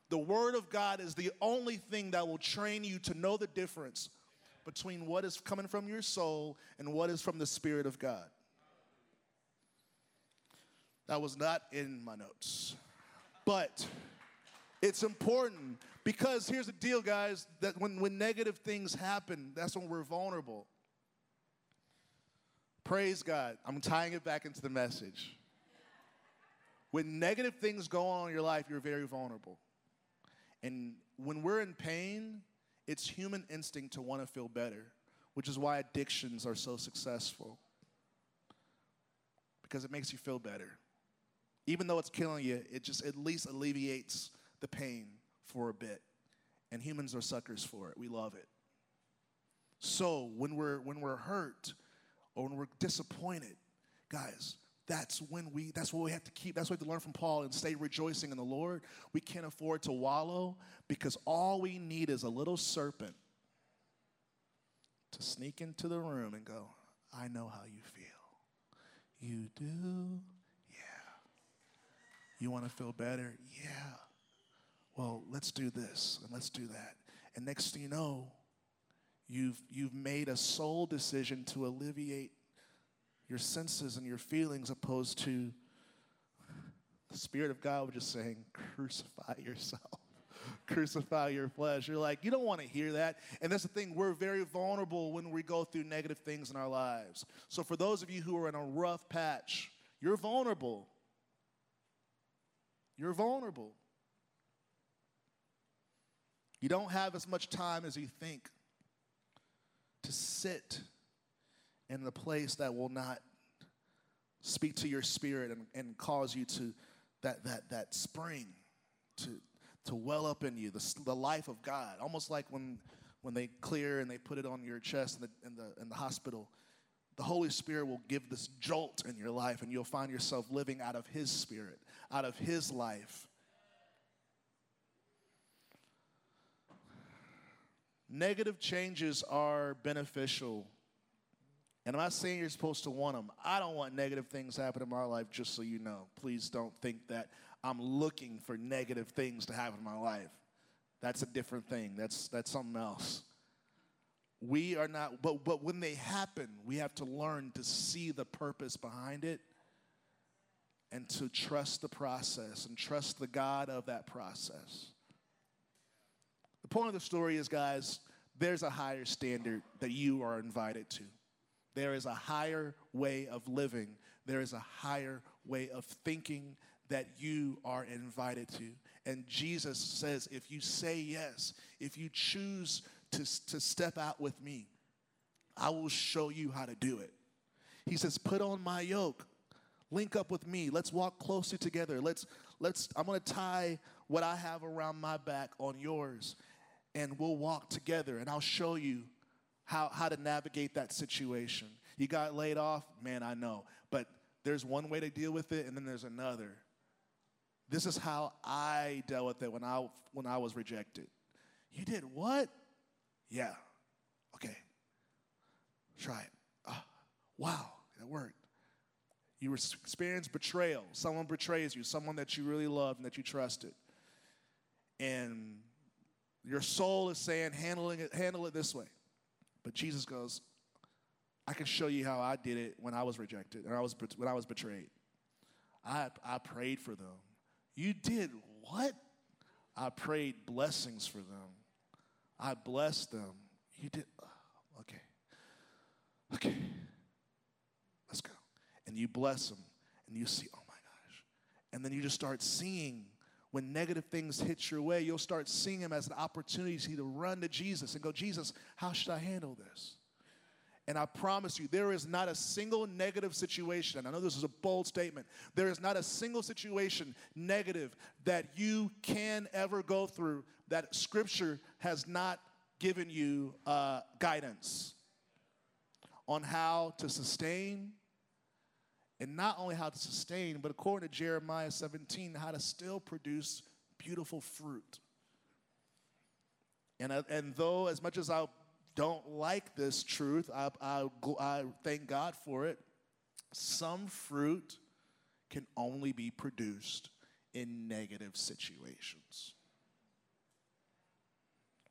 The Word of God is the only thing that will train you to know the difference between what is coming from your soul and what is from the Spirit of God. That was not in my notes. But it's important because here's the deal, guys, that when, when negative things happen, that's when we're vulnerable. Praise God. I'm tying it back into the message. When negative things go on in your life, you're very vulnerable. And when we're in pain, it's human instinct to want to feel better, which is why addictions are so successful. Because it makes you feel better. Even though it's killing you, it just at least alleviates the pain for a bit. And humans are suckers for it. We love it. So when we're when we're hurt or when we're disappointed, guys, that's when we that's what we have to keep that's what we have to learn from paul and stay rejoicing in the lord. We can't afford to wallow because all we need is a little serpent to sneak into the room and go i know how you feel. You do? Yeah. You want to feel better? Yeah. Well let's do this and let's do that. And next thing you know you've you've made a soul decision to alleviate your senses and your feelings opposed to the Spirit of God was just saying, crucify yourself. <laughs> crucify your flesh. You're like, you don't want to hear that. And that's the thing, we're very vulnerable when we go through negative things in our lives. So for those of you who are in a rough patch, you're vulnerable. You're vulnerable. You don't have as much time as you think to sit in the place that will not speak to your spirit and, and cause you to that that that spring to to well up in you the, the life of god. Almost like when when they clear and they put it on your chest in the, in the in the hospital the holy spirit will give this jolt in your life and you'll find yourself living out of his spirit out of his life. Negative changes are beneficial and I'm not saying you're supposed to want them. I don't want negative things happen in my life, just so you know. Please don't think that I'm looking for negative things to happen in my life. That's a different thing. That's that's something else. We are not, but but when they happen, we have to learn to see the purpose behind it and to trust the process and trust the God of that process. The point of the story is, guys, there's a higher standard that you are invited to. There is a higher way of living, there is a higher way of thinking that you are invited to. And Jesus says, if you say yes, if you choose to, to step out with me, I will show you how to do it. He says, put on my yoke. Link up with me. Let's walk closer together. Let's let's I'm going to tie what I have around my back on yours and we'll walk together and I'll show you how, how to navigate that situation. You got laid off, man, I know. But there's one way to deal with it, and then there's another. This is how I dealt with it when I, when I was rejected. You did what? Yeah. Okay. Try it. Oh, wow, that worked. You experience betrayal. Someone betrays you, someone that you really loved and that you trusted. And your soul is saying, handling it, handle it this way. But Jesus goes, I can show you how I did it when I was rejected, and I was, when I was betrayed. I, I prayed for them. You did what? I prayed blessings for them. I blessed them. You did, okay. Okay. Let's go. And you bless them and you see, oh my gosh. And then you just start seeing when negative things hit your way, you'll start seeing them as an opportunity to run to Jesus and go, Jesus, how should I handle this? And I promise you, there is not a single negative situation, and I know this is a bold statement, there is not a single situation negative that you can ever go through that Scripture has not given you uh, guidance on how to sustain, and not only how to sustain, but according to Jeremiah 17, how to still produce beautiful fruit. And, and though, as much as I don't like this truth, I, I, I thank God for it. Some fruit can only be produced in negative situations.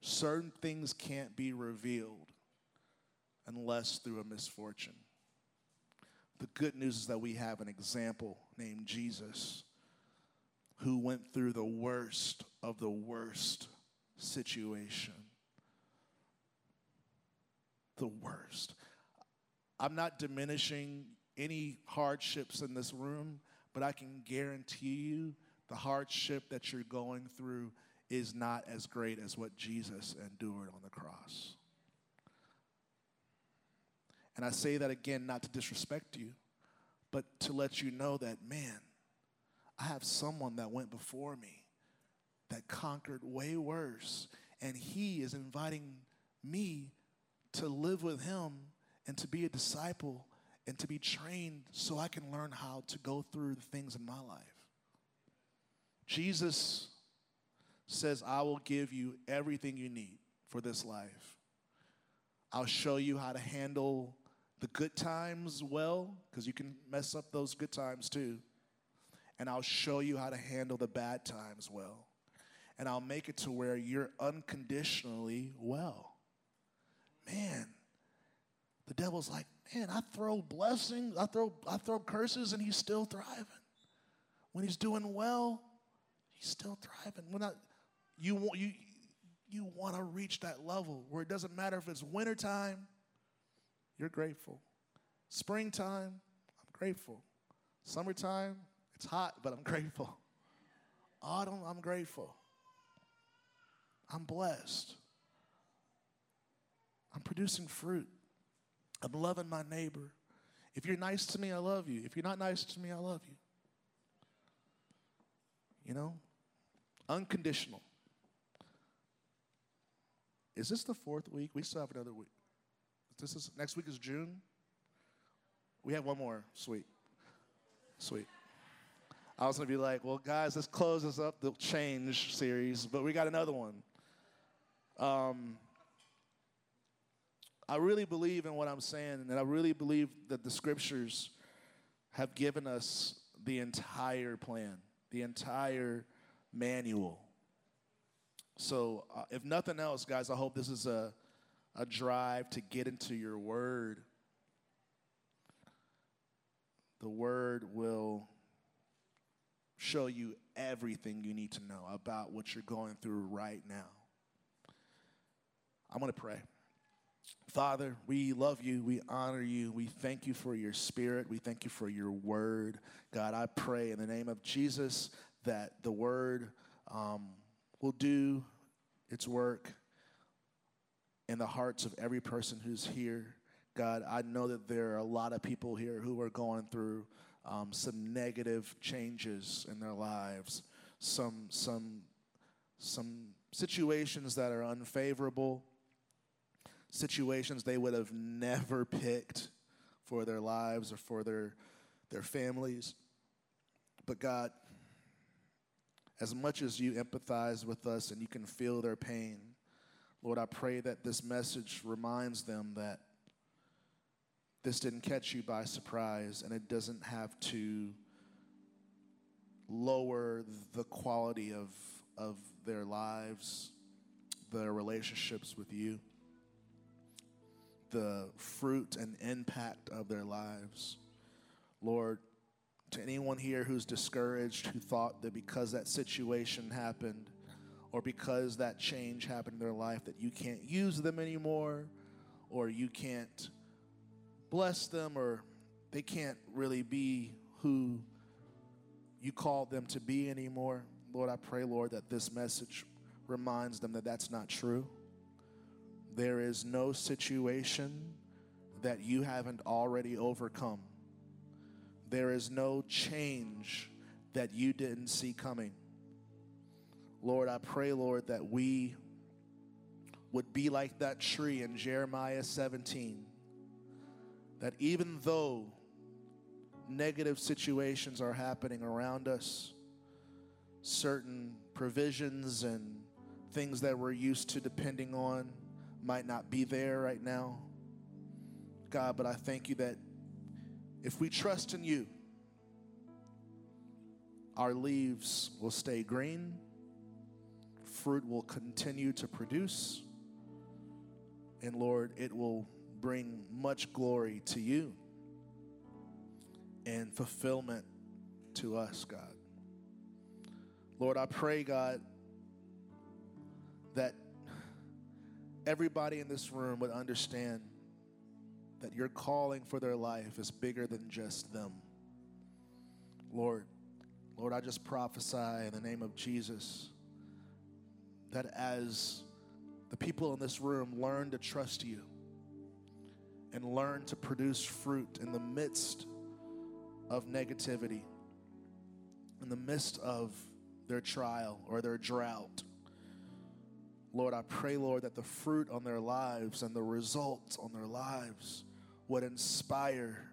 Certain things can't be revealed unless through a misfortune. The good news is that we have an example named Jesus who went through the worst of the worst situation. The worst. I'm not diminishing any hardships in this room, but I can guarantee you the hardship that you're going through is not as great as what Jesus endured on the cross. And I say that again, not to disrespect you, but to let you know that, man, I have someone that went before me that conquered way worse. And he is inviting me to live with him and to be a disciple and to be trained so I can learn how to go through the things in my life. Jesus says, I will give you everything you need for this life. I'll show you how to handle the good times well, because you can mess up those good times too. And I'll show you how to handle the bad times well. And I'll make it to where you're unconditionally well. Man, the devil's like, man, I throw blessings, I throw, I throw curses, and he's still thriving. When he's doing well, he's still thriving. When I, you want you you want to reach that level where it doesn't matter if it's wintertime you're grateful. Springtime, I'm grateful. Summertime, it's hot, but I'm <laughs> grateful. Autumn, I'm grateful. I'm blessed. I'm producing fruit. I'm loving my neighbor. If you're nice to me, I love you. If you're not nice to me, I love you. You know? Unconditional. Is this the fourth week? We still have another week. This is next week is June. We have one more. Sweet. Sweet. I was gonna be like, well, guys, this up, the change series, but we got another one. Um, I really believe in what I'm saying, and I really believe that the scriptures have given us the entire plan, the entire manual. So, uh, if nothing else, guys, I hope this is a a drive to get into your word, the word will show you everything you need to know about what you're going through right now. I'm going to pray. Father, we love you. We honor you. We thank you for your spirit. We thank you for your word. God, I pray in the name of Jesus that the word um, will do its work in the hearts of every person who's here. God, I know that there are a lot of people here who are going through um, some negative changes in their lives, some, some, some situations that are unfavorable, situations they would have never picked for their lives or for their, their families. But God, as much as you empathize with us and you can feel their pain, Lord, I pray that this message reminds them that this didn't catch you by surprise and it doesn't have to lower the quality of, of their lives, their relationships with you, the fruit and impact of their lives. Lord, to anyone here who's discouraged, who thought that because that situation happened or because that change happened in their life, that you can't use them anymore or you can't bless them or they can't really be who you called them to be anymore. Lord, I pray, Lord, that this message reminds them that that's not true. There is no situation that you haven't already overcome. There is no change that you didn't see coming. Lord, I pray, Lord, that we would be like that tree in Jeremiah 17. That even though negative situations are happening around us, certain provisions and things that we're used to depending on might not be there right now. God, but I thank you that if we trust in you, our leaves will stay green, fruit will continue to produce, and Lord, it will bring much glory to you and fulfillment to us, God. Lord, I pray, God, that everybody in this room would understand that your calling for their life is bigger than just them. Lord, Lord, I just prophesy in the name of Jesus that as the people in this room learn to trust you and learn to produce fruit in the midst of negativity, in the midst of their trial or their drought, Lord, I pray, Lord, that the fruit on their lives and the results on their lives would inspire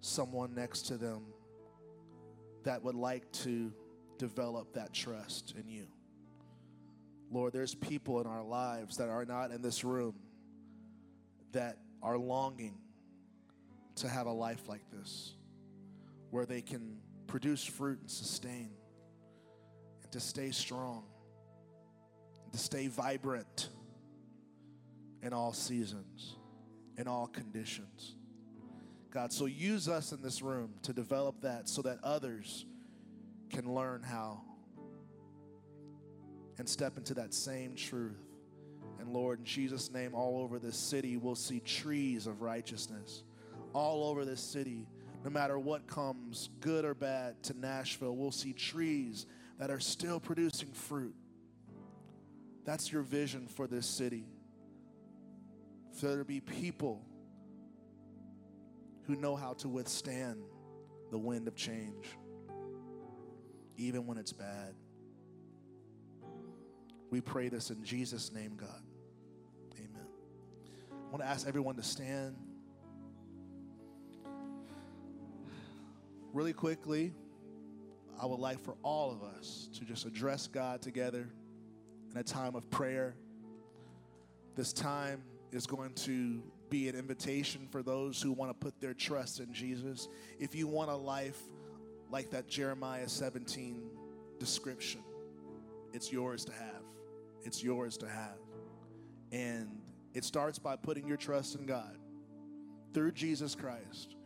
someone next to them that would like to develop that trust in you. Lord, there's people in our lives that are not in this room that are longing to have a life like this, where they can produce fruit and sustain and to stay strong and to stay vibrant in all seasons, in all conditions. God, so use us in this room to develop that so that others can learn how and step into that same truth. And Lord, in Jesus' name, all over this city, we'll see trees of righteousness. All over this city, no matter what comes, good or bad, to Nashville, we'll see trees that are still producing fruit that's your vision for this city. For there to be people who know how to withstand the wind of change, even when it's bad. We pray this in Jesus' name, God. Amen. I want to ask everyone to stand. Really quickly, I would like for all of us to just address God together in a time of prayer. This time is going to be an invitation for those who want to put their trust in Jesus. If you want a life like that Jeremiah 17 description, it's yours to have. It's yours to have. And it starts by putting your trust in God through Jesus Christ.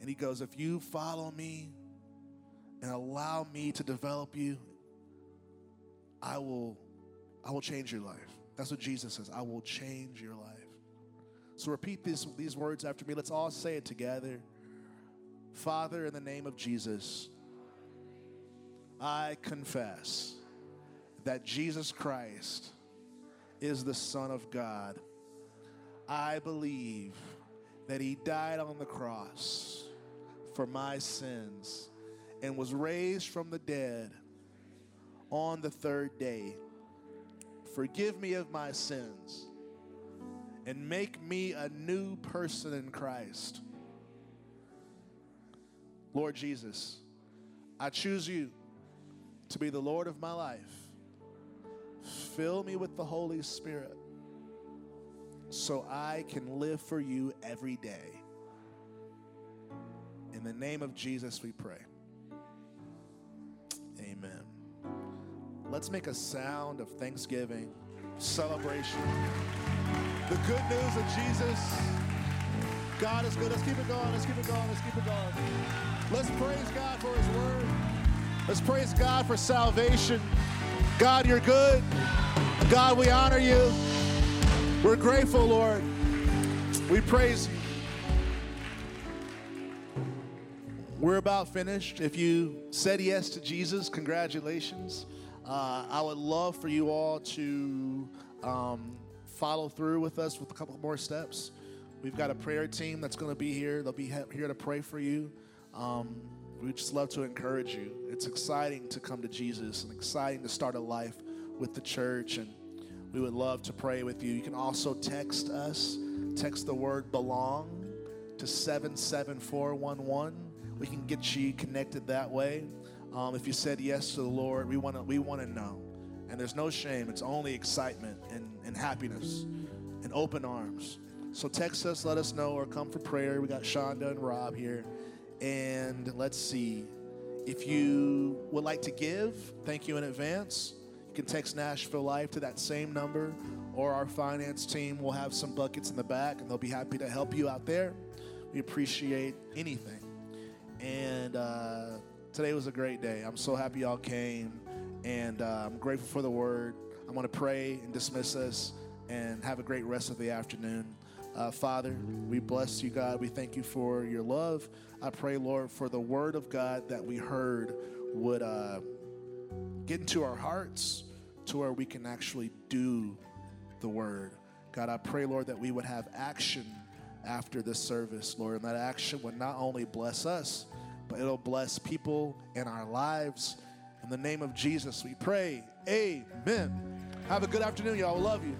And he goes, If you follow me and allow me to develop you, I will I will change your life. That's what Jesus says. I will change your life. So repeat these, these words after me. Let's all say it together. Father, in the name of Jesus, I confess that Jesus Christ is the Son of God. I believe that He died on the cross for my sins and was raised from the dead on the third day. Forgive me of my sins and make me a new person in Christ. Lord Jesus, I choose you to be the Lord of my life. Fill me with the Holy Spirit so I can live for you every day. In the name of Jesus, we pray. Amen. Let's make a sound of thanksgiving, celebration. The good news of Jesus God is good. Let's keep it going. Let's keep it going. Let's keep it going. Let's praise God for His word. Let's praise God for salvation. God, you're good. God, we honor you. We're grateful, Lord. We praise you. We're about finished. If you said yes to Jesus, congratulations. Uh, I would love for you all to um, follow through with us with a couple more steps. We've got a prayer team that's going to be here. They'll be here to pray for you. Um, we just love to encourage you. It's exciting to come to Jesus and exciting to start a life with the church. And we would love to pray with you. You can also text us, text the word belong to 77411 we can get you connected that way. Um, if you said yes to the Lord, we want to we want to know. And there's no shame. It's only excitement and, and happiness and open arms. So text us, let us know, or come for prayer. We got Shonda and Rob here. And let's see. If you would like to give, thank you in advance. You can text Nashville Life to that same number, or our finance team will have some buckets in the back and they'll be happy to help you out there. We appreciate anything. And uh, today was a great day. I'm so happy y'all came. And uh, I'm grateful for the word. I'm going to pray and dismiss us and have a great rest of the afternoon. Uh, Father, we bless you, God. We thank you for your love. I pray, Lord, for the word of God that we heard would uh, get into our hearts to where we can actually do the word. God, I pray, Lord, that we would have action after this service, Lord, and that action would not only bless us, but it'll bless people in our lives. In the name of Jesus, we pray. Amen. Have a good afternoon, y'all. We love you.